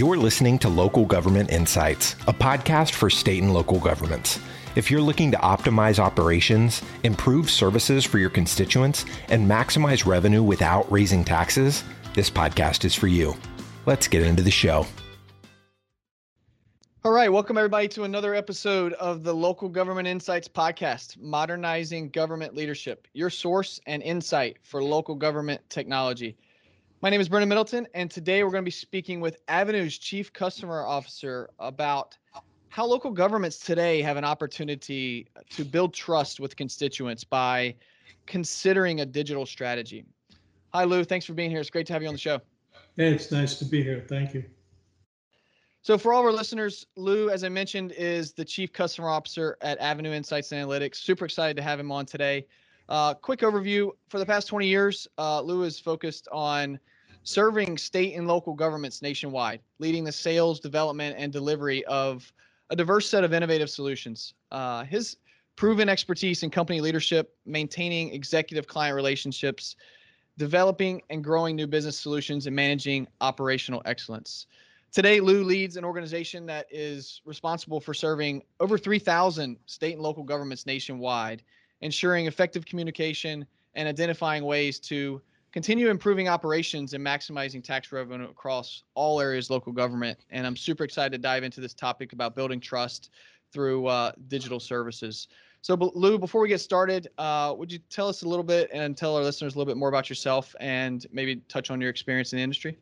You're listening to Local Government Insights, a podcast for state and local governments. If you're looking to optimize operations, improve services for your constituents, and maximize revenue without raising taxes, this podcast is for you. Let's get into the show. All right, welcome everybody to another episode of the Local Government Insights podcast, Modernizing Government Leadership, your source and insight for local government technology. My name is Brendan Middleton, and today we're going to be speaking with Avenu's Chief Customer Officer about how local governments today have an opportunity to build trust with constituents by considering a digital strategy. Hi, Lou. Thanks for being here. It's great to have you on the show. Hey, it's nice to be here. Thank you. So, for all of our listeners, Lou, as I mentioned, is the Chief Customer Officer at Avenu Insights and Analytics. Super excited to have him on today. Uh, quick overview for the past 20 years, uh, Lou is focused on serving state and local governments nationwide, leading the sales, development, and delivery of a diverse set of innovative solutions. Uh, his proven expertise in company leadership, maintaining executive client relationships, developing and growing new business solutions, and managing operational excellence. Today, Lou leads an organization that is responsible for serving over 3,000 state and local governments nationwide ensuring effective communication, and identifying ways to continue improving operations and maximizing tax revenue across all areas of local government. And I'm super excited to dive into this topic about building trust through uh, digital services. So, Lou, before we get started, uh, would you tell us a little bit and tell our listeners a little bit more about yourself and maybe touch on your experience in the industry?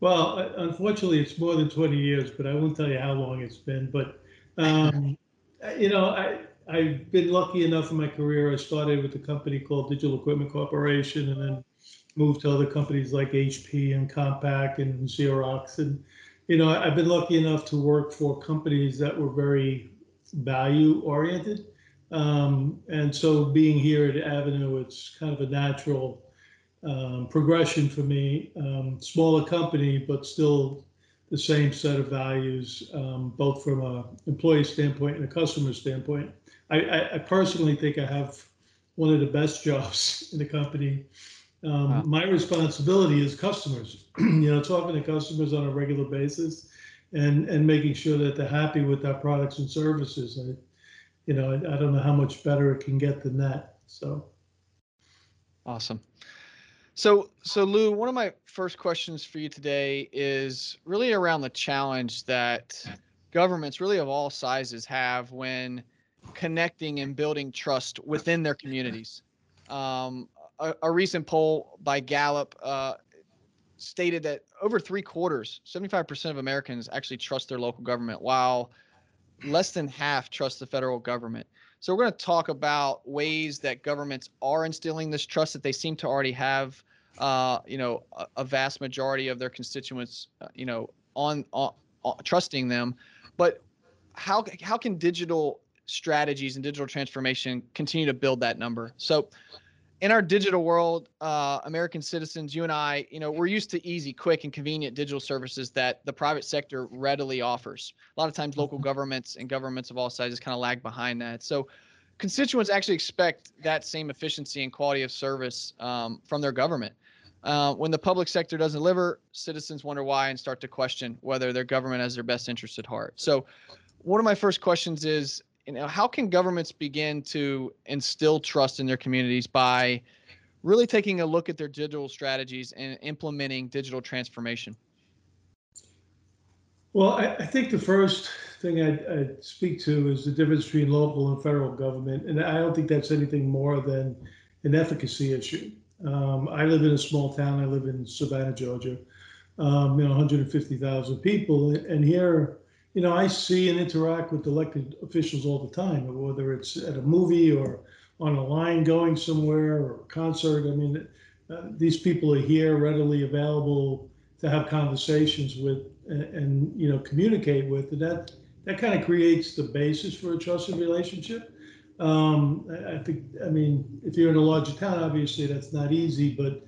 Well, unfortunately, it's more than 20 years, but I won't tell you how long it's been. But, um, you know, I, I've been lucky enough in my career. I started with a company called Digital Equipment Corporation and then moved to other companies like HP and Compaq and Xerox. And, you know, I've been lucky enough to work for companies that were very value oriented. Um, and so being here at Avenu, it's kind of a natural um, progression for me. Um, smaller company, but still the same set of values, um, both from a employee standpoint and a customer standpoint. I, I, personally think I have one of the best jobs in the company. Um, wow. My responsibility is customers, you know, talking to customers on a regular basis and, and making sure that they're happy with our products and services. And, you know, I, I don't know how much better it can get than that. So. Awesome. So, so Lou, one of my first questions for you today is really around the challenge that governments, really of all sizes, have when connecting and building trust within their communities. Um, a, a, recent poll by Gallup uh, stated that over three quarters, 75% of Americans actually trust their local government, while less than half trust the federal government. So we're going to talk about ways that governments are instilling this trust that they seem to already have. Uh, you know, a, a, vast majority of their constituents, uh, you know, on, on, on trusting them. But how how can digital strategies and digital transformation continue to build that number. So in our digital world, uh, American citizens, you and I, you know, we're used to easy, quick, and convenient digital services that the private sector readily offers. A lot of times, local mm-hmm. governments and governments of all sizes kind of lag behind that. So, constituents actually expect that same efficiency and quality of service um, from their government. Uh, when the public sector doesn't deliver, citizens wonder why and start to question whether their government has their best interest at heart. So, one of my first questions is you know, how can governments begin to instill trust in their communities by really taking a look at their digital strategies and implementing digital transformation? Well, I, I think the first thing I'd, I'd, speak to is the difference between local and federal government. And I don't think that's anything more than an efficacy issue. Um, I live in a small town. I live in Savannah, Georgia. Um, you know, 150,000 people. And here, you know, I see and interact with elected officials all the time, whether it's at a movie or on a line going somewhere or a concert. I mean, uh, these people are here readily available to have conversations with and, and, you know communicate with, and that that kind of creates the basis for a trusted relationship. Um, I, I think, I mean, if you're in a larger town, obviously that's not easy, but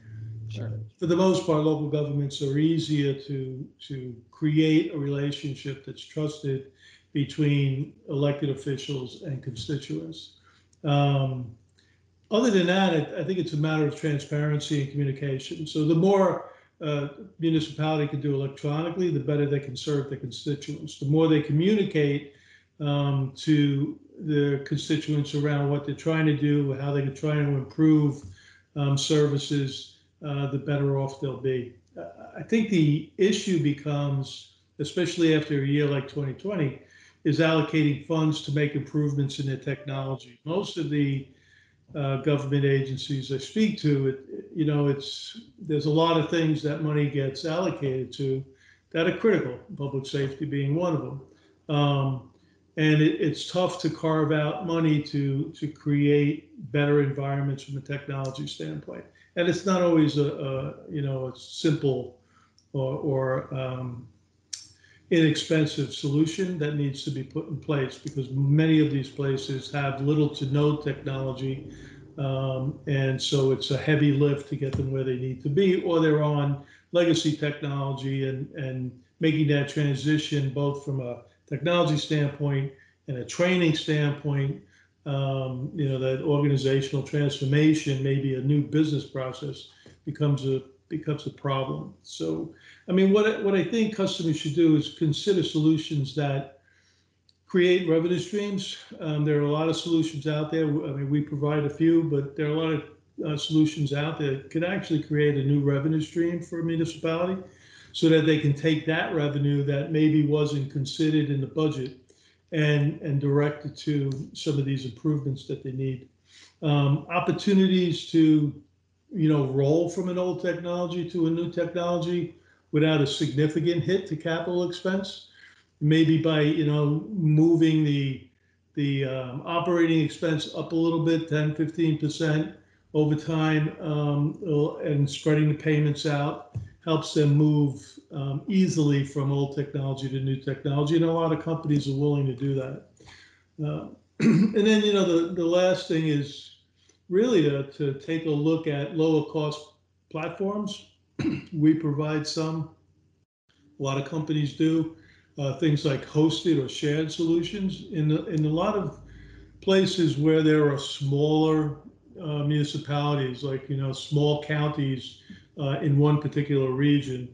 Sure. For the most part, local governments are easier to to create a relationship that's trusted between elected officials and constituents. Um, other than that, I, I, think it's a matter of transparency and communication. So the more uh, municipality can do electronically, the better they can serve the constituents. The more they communicate um, to the constituents around what they're trying to do, how they're trying to improve um, services, uh, the better off they'll be. I think the issue becomes, especially after a year like 2020, is allocating funds to make improvements in their technology. Most of the uh, government agencies I speak to, it, you know, it's there's a lot of things that money gets allocated to that are critical, public safety being one of them. Um, and it, it's tough to carve out money to to create better environments from a technology standpoint. And it's not always a, a you know a simple or, or um, inexpensive solution that needs to be put in place because many of these places have little to no technology. Um, and so it's a heavy lift to get them where they need to be, or they're on legacy technology and, and making that transition both from a technology standpoint and a training standpoint. Um, you know, that organizational transformation, maybe a new business process becomes a becomes a problem. So, I mean, what I, what I think customers should do is consider solutions that create revenue streams. Um, there are a lot of solutions out there. I mean, we provide a few, but there are a lot of uh, solutions out there that could actually create a new revenue stream for a municipality so that they can take that revenue that maybe wasn't considered in the budget and, and direct to some of these improvements that they need. Um, opportunities to you know, roll from an old technology to a new technology without a significant hit to capital expense. Maybe by, you know, moving the the um, operating expense up a little bit, 10, 15% over time, um, and spreading the payments out helps them move um, easily from old technology to new technology. And a lot of companies are willing to do that. Uh, and then, you know, the, the last thing is really to, to take a look at lower cost platforms. we provide some, a lot of companies do, uh, things like hosted or shared solutions. In, the, in a lot of places where there are smaller uh, municipalities, like, you know, small counties uh, in one particular region,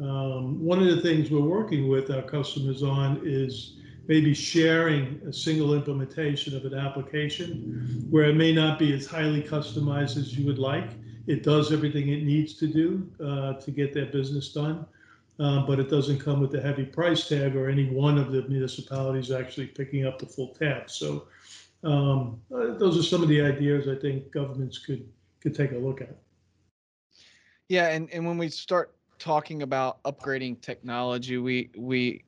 um, one of the things we're working with our customers on is maybe sharing a single implementation of an application where it may not be as highly customized as you would like. It does everything it needs to do uh, to get their business done, uh, but it doesn't come with a heavy price tag or any one of the municipalities actually picking up the full tab. So um, uh, those are some of the ideas I think governments could could take a look at. Yeah, and, and when we start talking about upgrading technology, we we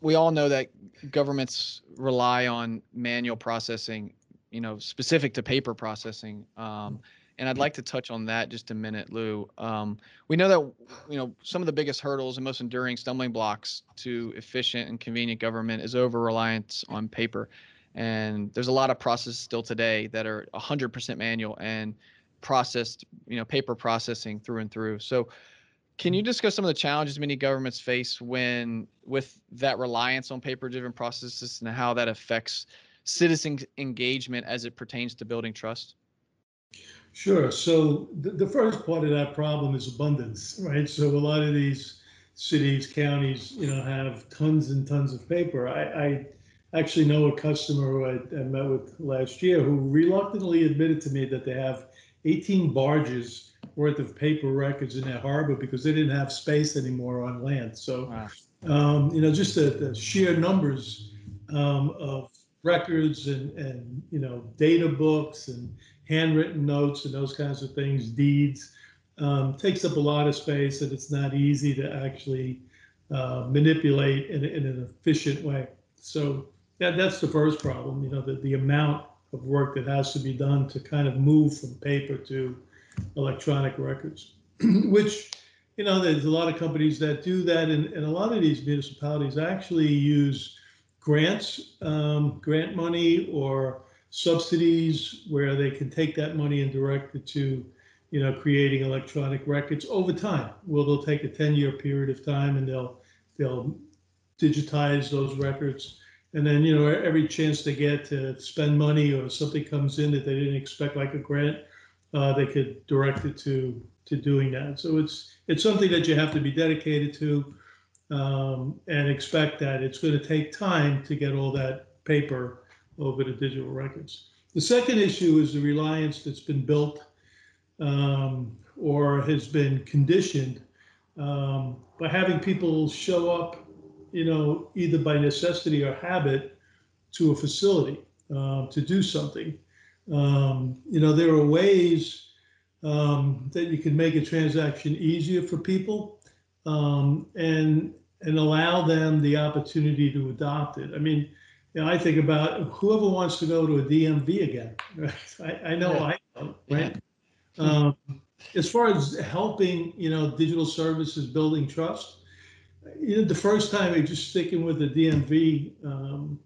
we all know that governments rely on manual processing, you know, specific to paper processing. Um, and I'd like to touch on that just a minute, Lou. Um, we know that you know some of the biggest hurdles and most enduring stumbling blocks to efficient and convenient government is over reliance on paper, and there's a lot of processes still today that are 100% manual and processed, you know, paper processing through and through. So, can you mm-hmm. discuss some of the challenges many governments face when with that reliance on paper-driven processes and how that affects citizen engagement as it pertains to building trust? Sure. So the, the first part of that problem is abundance, right? So a lot of these cities, counties, you know, have tons and tons of paper. I, I actually know a customer who I, I met with last year who reluctantly admitted to me that they have 18 barges worth of paper records in their harbor because they didn't have space anymore on land. So, wow. um, you know, just the, the sheer numbers um, of records and, and, you know, data books and handwritten notes and those kinds of things, deeds, um, takes up a lot of space and it's not easy to actually uh, manipulate in, in, an efficient way. So that, that's the first problem, you know, the, the amount of work that has to be done to kind of move from paper to electronic records, which, you know, there's a lot of companies that do that. And, and a lot of these municipalities actually use grants, um, grant money or subsidies where they can take that money and direct it to, you know, creating electronic records over time. Well, they'll take a 10 year period of time and they'll, they'll digitize those records. And then, you know, every chance they get to spend money or something comes in that they didn't expect, like a grant, uh, they could direct it to to doing that. So it's it's something that you have to be dedicated to um, and expect that it's going to take time to get all that paper over to digital records. The second issue is the reliance that's been built um, or has been conditioned um, by having people show up, you know, either by necessity or habit to a facility uh, to do something. Um, you know, there are ways um, that you can make a transaction easier for people um, and and allow them the opportunity to adopt it. I mean, you know, I think about whoever wants to go to a DMV again. Right? I, I know yeah. I don't. Right. Yeah. Um, as far as helping, you know, digital services building trust, you know, the first time, I just sticking with the DMV um,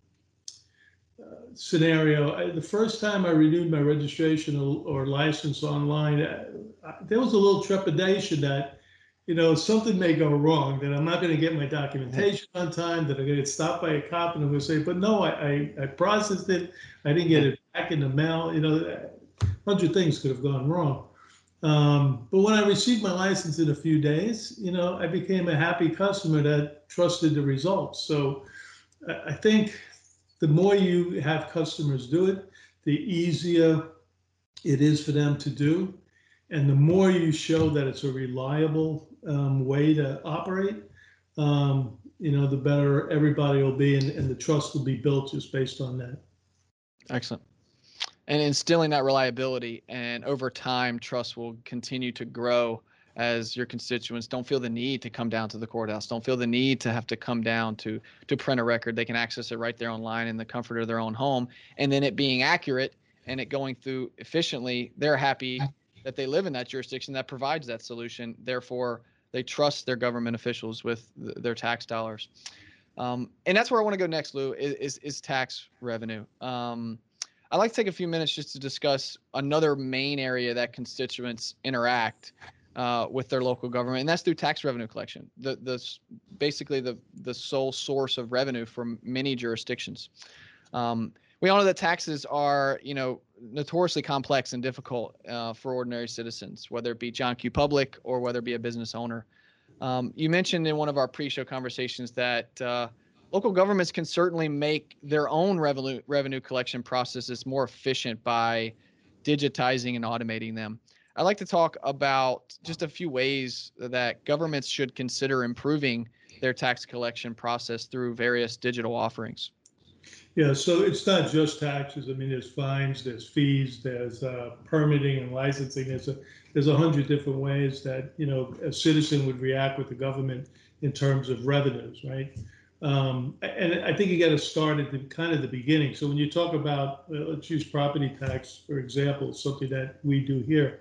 scenario. I, the first time I renewed my registration or, or license online, I, I, there was a little trepidation that, you know, something may go wrong, that I'm not going to get my documentation on time, that I'm going to get stopped by a cop and I'm going to say, but no, I, I, processed it. I didn't get it back in the mail. You know, a hundred things could have gone wrong. Um, but when I received my license in a few days, you know, I became a happy customer that trusted the results. So I think the more you have customers do it, the easier it is for them to do. And the more you show that it's a reliable um, way to operate, um, you know, the better everybody will be and, and the trust will be built just based on that. Excellent. And instilling that reliability and over time, trust will continue to grow as your constituents don't feel the need to come down to the courthouse, don't feel the need to have to come down to to print a record. They can access it right there online in the comfort of their own home. And then it being accurate and it going through efficiently, they're happy that they live in that jurisdiction that provides that solution. Therefore, they trust their government officials with th- their tax dollars. Um, and that's where I want to go next, Lou, is, is, is tax revenue. Um, I'd like to take a few minutes just to discuss another main area that constituents interact uh, with their local government, and that's through tax revenue collection. The the basically the the sole source of revenue for many jurisdictions. Um, we all know that taxes are you know notoriously complex and difficult uh, for ordinary citizens, whether it be John Q. Public or whether it be a business owner. Um, you mentioned in one of our pre-show conversations that uh, local governments can certainly make their own revenue revenue collection processes more efficient by digitizing and automating them. I'd like to talk about just a few ways that governments should consider improving their tax collection process through various digital offerings. Yeah, so it's not just taxes. I mean, there's fines, there's fees, there's uh, permitting and licensing. There's a there's a hundred different ways that you know a citizen would react with the government in terms of revenues, right? Um, and I think you got to start at the kind of the beginning. So when you talk about, uh, let's use property tax for example, something that we do here.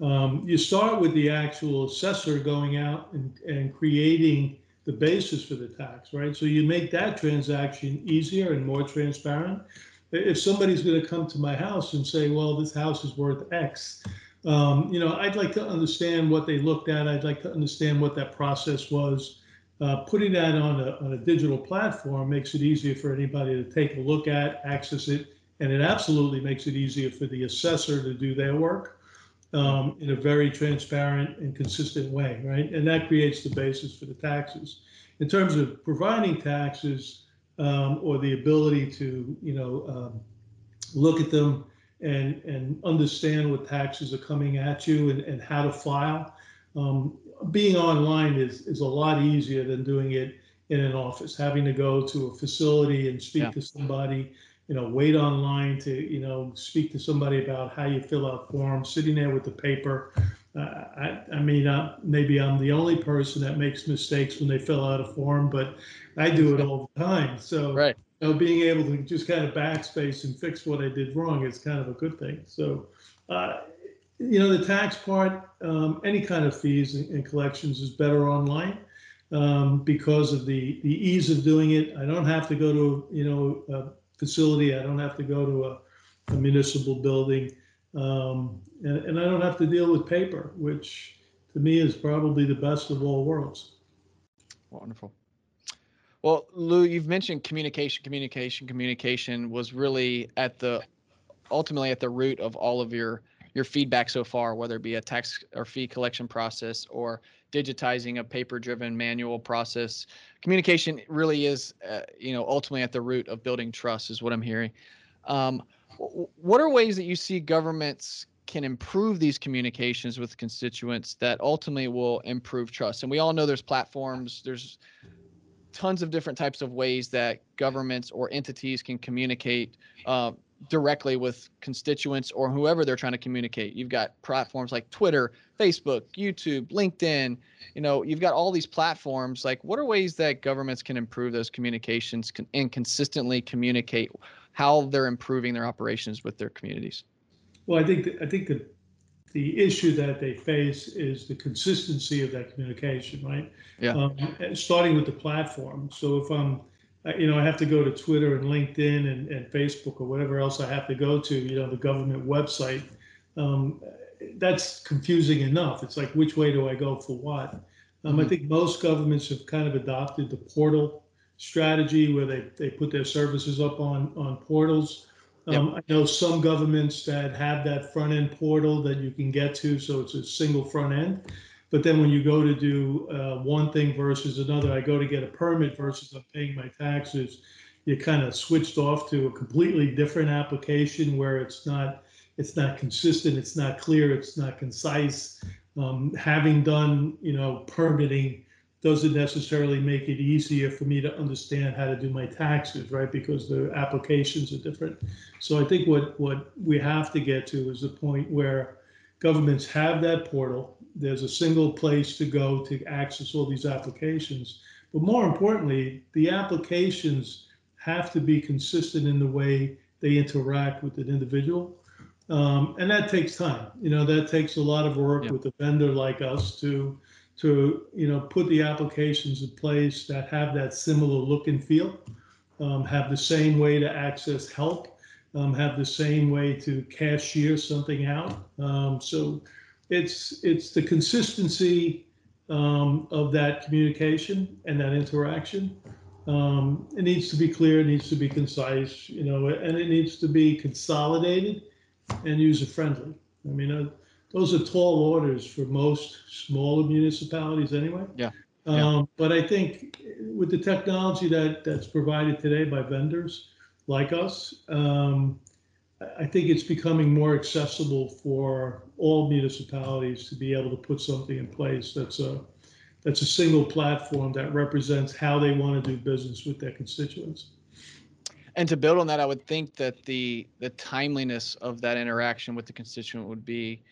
Um, you start with the actual assessor going out and, and creating the basis for the tax, right? So you make that transaction easier and more transparent. If somebody's going to come to my house and say, well, this house is worth X, um, you know, I'd like to understand what they looked at. I'd like to understand what that process was. Uh, putting that on a, on a digital platform makes it easier for anybody to take a look at, access it, and it absolutely makes it easier for the assessor to do their work um, in a very transparent and consistent way, right? And that creates the basis for the taxes. In terms of providing taxes um, or the ability to, you know, um, look at them and and understand what taxes are coming at you and, and how to file, um, being online is is a lot easier than doing it in an office. Having to go to a facility and speak yeah. to somebody you know, wait online to, you know, speak to somebody about how you fill out forms, sitting there with the paper. Uh, I, I mean, uh, maybe I'm the only person that makes mistakes when they fill out a form, but I do it all the time. So, right. you know, being able to just kind of backspace and fix what I did wrong is kind of a good thing. So, uh, you know, the tax part, um, any kind of fees and, collections is better online um, because of the the ease of doing it. I don't have to go to you know a facility. I don't have to go to a, a municipal building. Um, and, and I don't have to deal with paper, which to me is probably the best of all worlds. Wonderful. Well, Lou, you've mentioned communication, communication, communication was really at the ultimately at the root of all of your your feedback so far, whether it be a tax or fee collection process or digitizing a paper-driven manual process. Communication really is, uh, you know, ultimately at the root of building trust, is what I'm hearing. Um, what are ways that you see governments can improve these communications with constituents that ultimately will improve trust? And we all know there's platforms, there's tons of different types of ways that governments or entities can communicate uh, directly with constituents or whoever they're trying to communicate. You've got platforms like Twitter, Facebook, YouTube, LinkedIn. You know, you've got all these platforms. Like, what are ways that governments can improve those communications and consistently communicate how they're improving their operations with their communities? Well, I think that, I think that the issue that they face is the consistency of that communication, right? Yeah. Um, starting with the platform. So if I'm you know, I have to go to Twitter and LinkedIn and, and Facebook or whatever else I have to go to, you know, the government website. Um, that's confusing enough. It's like, which way do I go for what? Um, mm-hmm. I think most governments have kind of adopted the portal strategy where they, they put their services up on, on portals. Um, yep. I know some governments that have that front end portal that you can get to, so it's a single front end. But then when you go to do uh, one thing versus another, I go to get a permit versus I'm paying my taxes, you kind of switched off to a completely different application where it's not it's not consistent, it's not clear, it's not concise. Um, having done you know permitting doesn't necessarily make it easier for me to understand how to do my taxes, right? Because the applications are different. So I think what what we have to get to is the point where governments have that portal there's a single place to go to access all these applications. But more importantly, the applications have to be consistent in the way they interact with an individual. Um, and that takes time. You know, that takes a lot of work with a vendor like us to to you know put the applications in place that have that similar look and feel, um, have the same way to access help, um, have the same way to cashier something out. Um, so it's it's the consistency um, of that communication and that interaction. Um, it needs to be clear, it needs to be concise, you know, and it needs to be consolidated and user friendly. I mean, uh, those are tall orders for most smaller municipalities anyway. Yeah. Um, yeah. But I think with the technology that that's provided today by vendors like us, um, I think it's becoming more accessible for all municipalities to be able to put something in place that's a that's a single platform that represents how they want to do business with their constituents. And to build on that, I would think that the the timeliness of that interaction with the constituent would be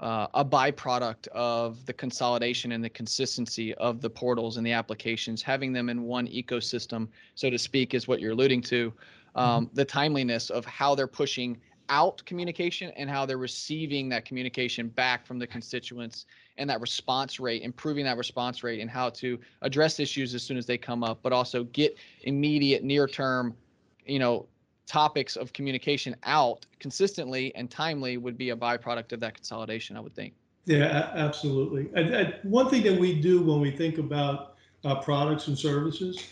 uh, a byproduct of the consolidation and the consistency of the portals and the applications, having them in one ecosystem, so to speak, is what you're alluding to um, mm-hmm. the timeliness of how they're pushing out communication and how they're receiving that communication back from the constituents and that response rate, improving that response rate and how to address issues as soon as they come up, but also get immediate near term, you know, topics of communication out consistently and timely would be a byproduct of that consolidation, I would think. Yeah, absolutely. I, I, one thing that we do when we think about uh, products and services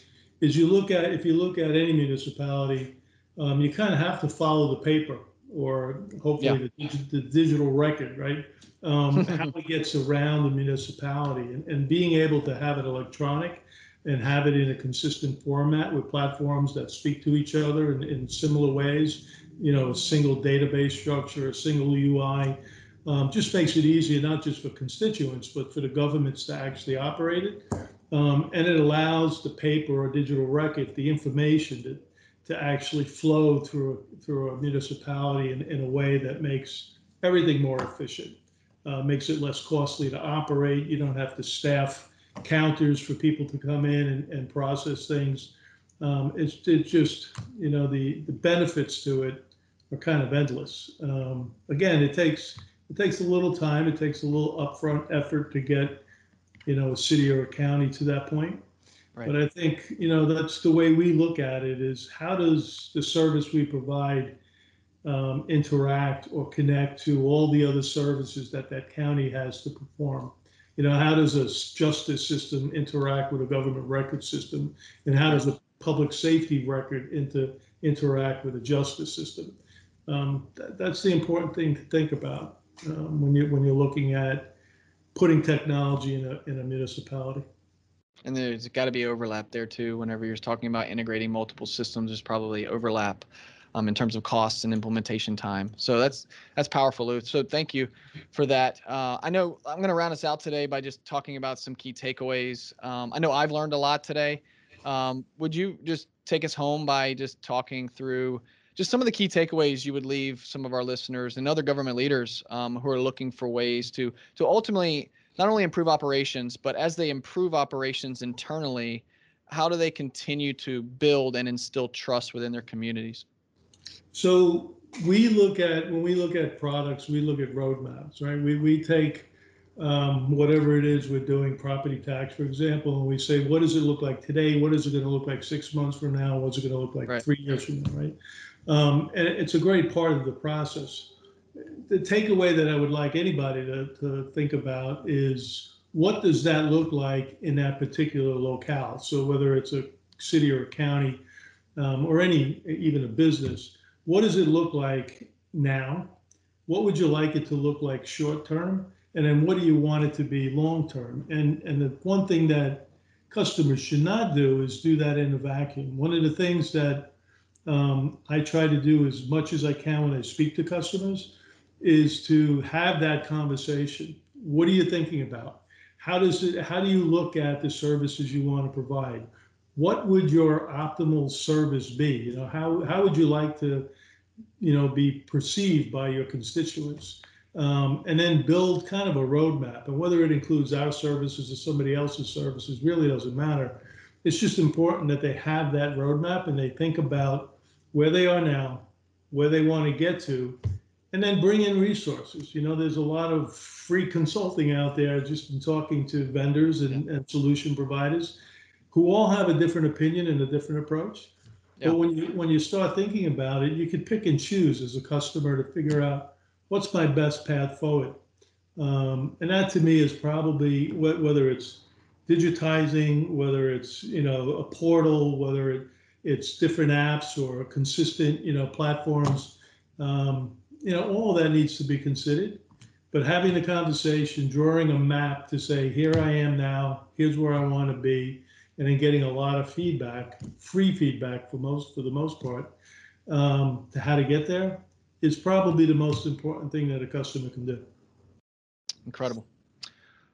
is you look at if you look at any municipality, um, you kind of have to follow the paper or hopefully yeah. the, the, digital record, right? Um, how it gets around the municipality and, and being able to have it electronic and have it in a consistent format with platforms that speak to each other in, in similar ways, you know, a single database structure, a single UI, um, just makes it easier, not just for constituents, but for the governments to actually operate it. Um, and it allows the paper or digital record, the information to, to actually flow through, through a municipality in, in a way that makes everything more efficient, uh, makes it less costly to operate. You don't have to staff counters for people to come in and, and process things. Um, it's, it's just, you know, the, the benefits to it are kind of endless. Um, again, it takes it takes a little time. It takes a little upfront effort to get you know, a city or a county to that point. Right. But I think, you know, that's the way we look at it is how does the service we provide um, interact or connect to all the other services that that county has to perform? You know, how does a justice system interact with a government record system? And how does a public safety record into, interact with a justice system? Um, that, that's the important thing to think about. um, when you when you're looking at putting technology in a in a municipality. And there's got to be overlap there too. Whenever you're talking about integrating multiple systems, there's probably overlap um, in terms of costs and implementation time. So that's that's powerful, Lou. So thank you for that. Uh, I know I'm going to round us out today by just talking about some key takeaways. Um, I know I've learned a lot today. Um, would you just take us home by just talking through just some of the key takeaways you would leave some of our listeners and other government leaders um, who are looking for ways to to ultimately not only improve operations, but as they improve operations internally, how do they continue to build and instill trust within their communities? So we look at when we look at products, we look at roadmaps, right? We we take um, whatever it is we're doing, property tax, for example, and we say, what does it look like today? What is it going to look like six months from now? What's it going to look like right. three years from now, right? Um, and it's a great part of the process. The takeaway that I would like anybody to, to think about is what does that look like in that particular locale? So whether it's a city or a county um, or any even a business, what does it look like now? What would you like it to look like short term? And then what do you want it to be long term? And and the one thing that customers should not do is do that in a vacuum. One of the things that um, I try to do as much as I can when I speak to customers is to have that conversation. What are you thinking about? How does it? How do you look at the services you want to provide? What would your optimal service be? You know, how how would you like to, you know, be perceived by your constituents? Um, and then build kind of a roadmap. And whether it includes our services or somebody else's services really doesn't matter. It's just important that they have that roadmap and they think about where they are now, where they want to get to, and then bring in resources. You know, there's a lot of free consulting out there, I've just been talking to vendors and, and solution providers who all have a different opinion and a different approach. Yeah. But when you when you start thinking about it, you could pick and choose as a customer to figure out what's my best path forward. Um, and that to me is probably whether it's digitizing, whether it's you know a portal, whether it it's different apps or consistent, you know, platforms. Um, you know, all that needs to be considered. But having the conversation, drawing a map to say, here I am now, here's where I want to be, and then getting a lot of feedback, free feedback for most, for the most part, um, to how to get there, is probably the most important thing that a customer can do. Incredible.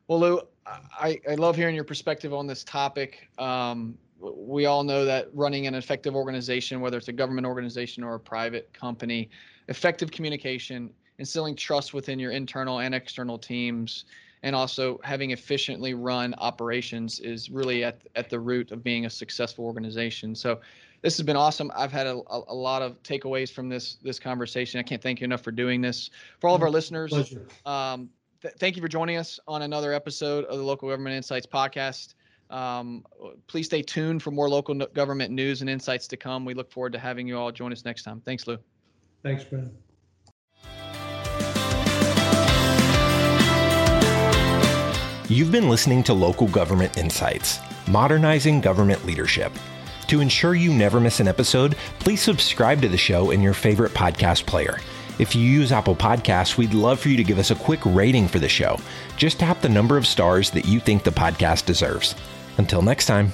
Well, Lou, I, I love hearing your perspective on this topic. Um, we all know that running an effective organization, whether it's a government organization or a private company, effective communication, instilling trust within your internal and external teams, and also having efficiently run operations is really at, at the root of being a successful organization. So this has been awesome. I've had a, a, lot of takeaways from this this conversation. I can't thank you enough for doing this. For all of our listeners, um, th- thank you for joining us on another episode of the Local Government Insights podcast. Um, please stay tuned for more local government news and insights to come. We look forward to having you all join us next time. Thanks, Lou. Thanks, Ben. You've been listening to Local Government Insights, modernizing government leadership. To ensure you never miss an episode, please subscribe to the show in your favorite podcast player. If you use Apple Podcasts, we'd love for you to give us a quick rating for the show. Just tap the number of stars that you think the podcast deserves. Until next time.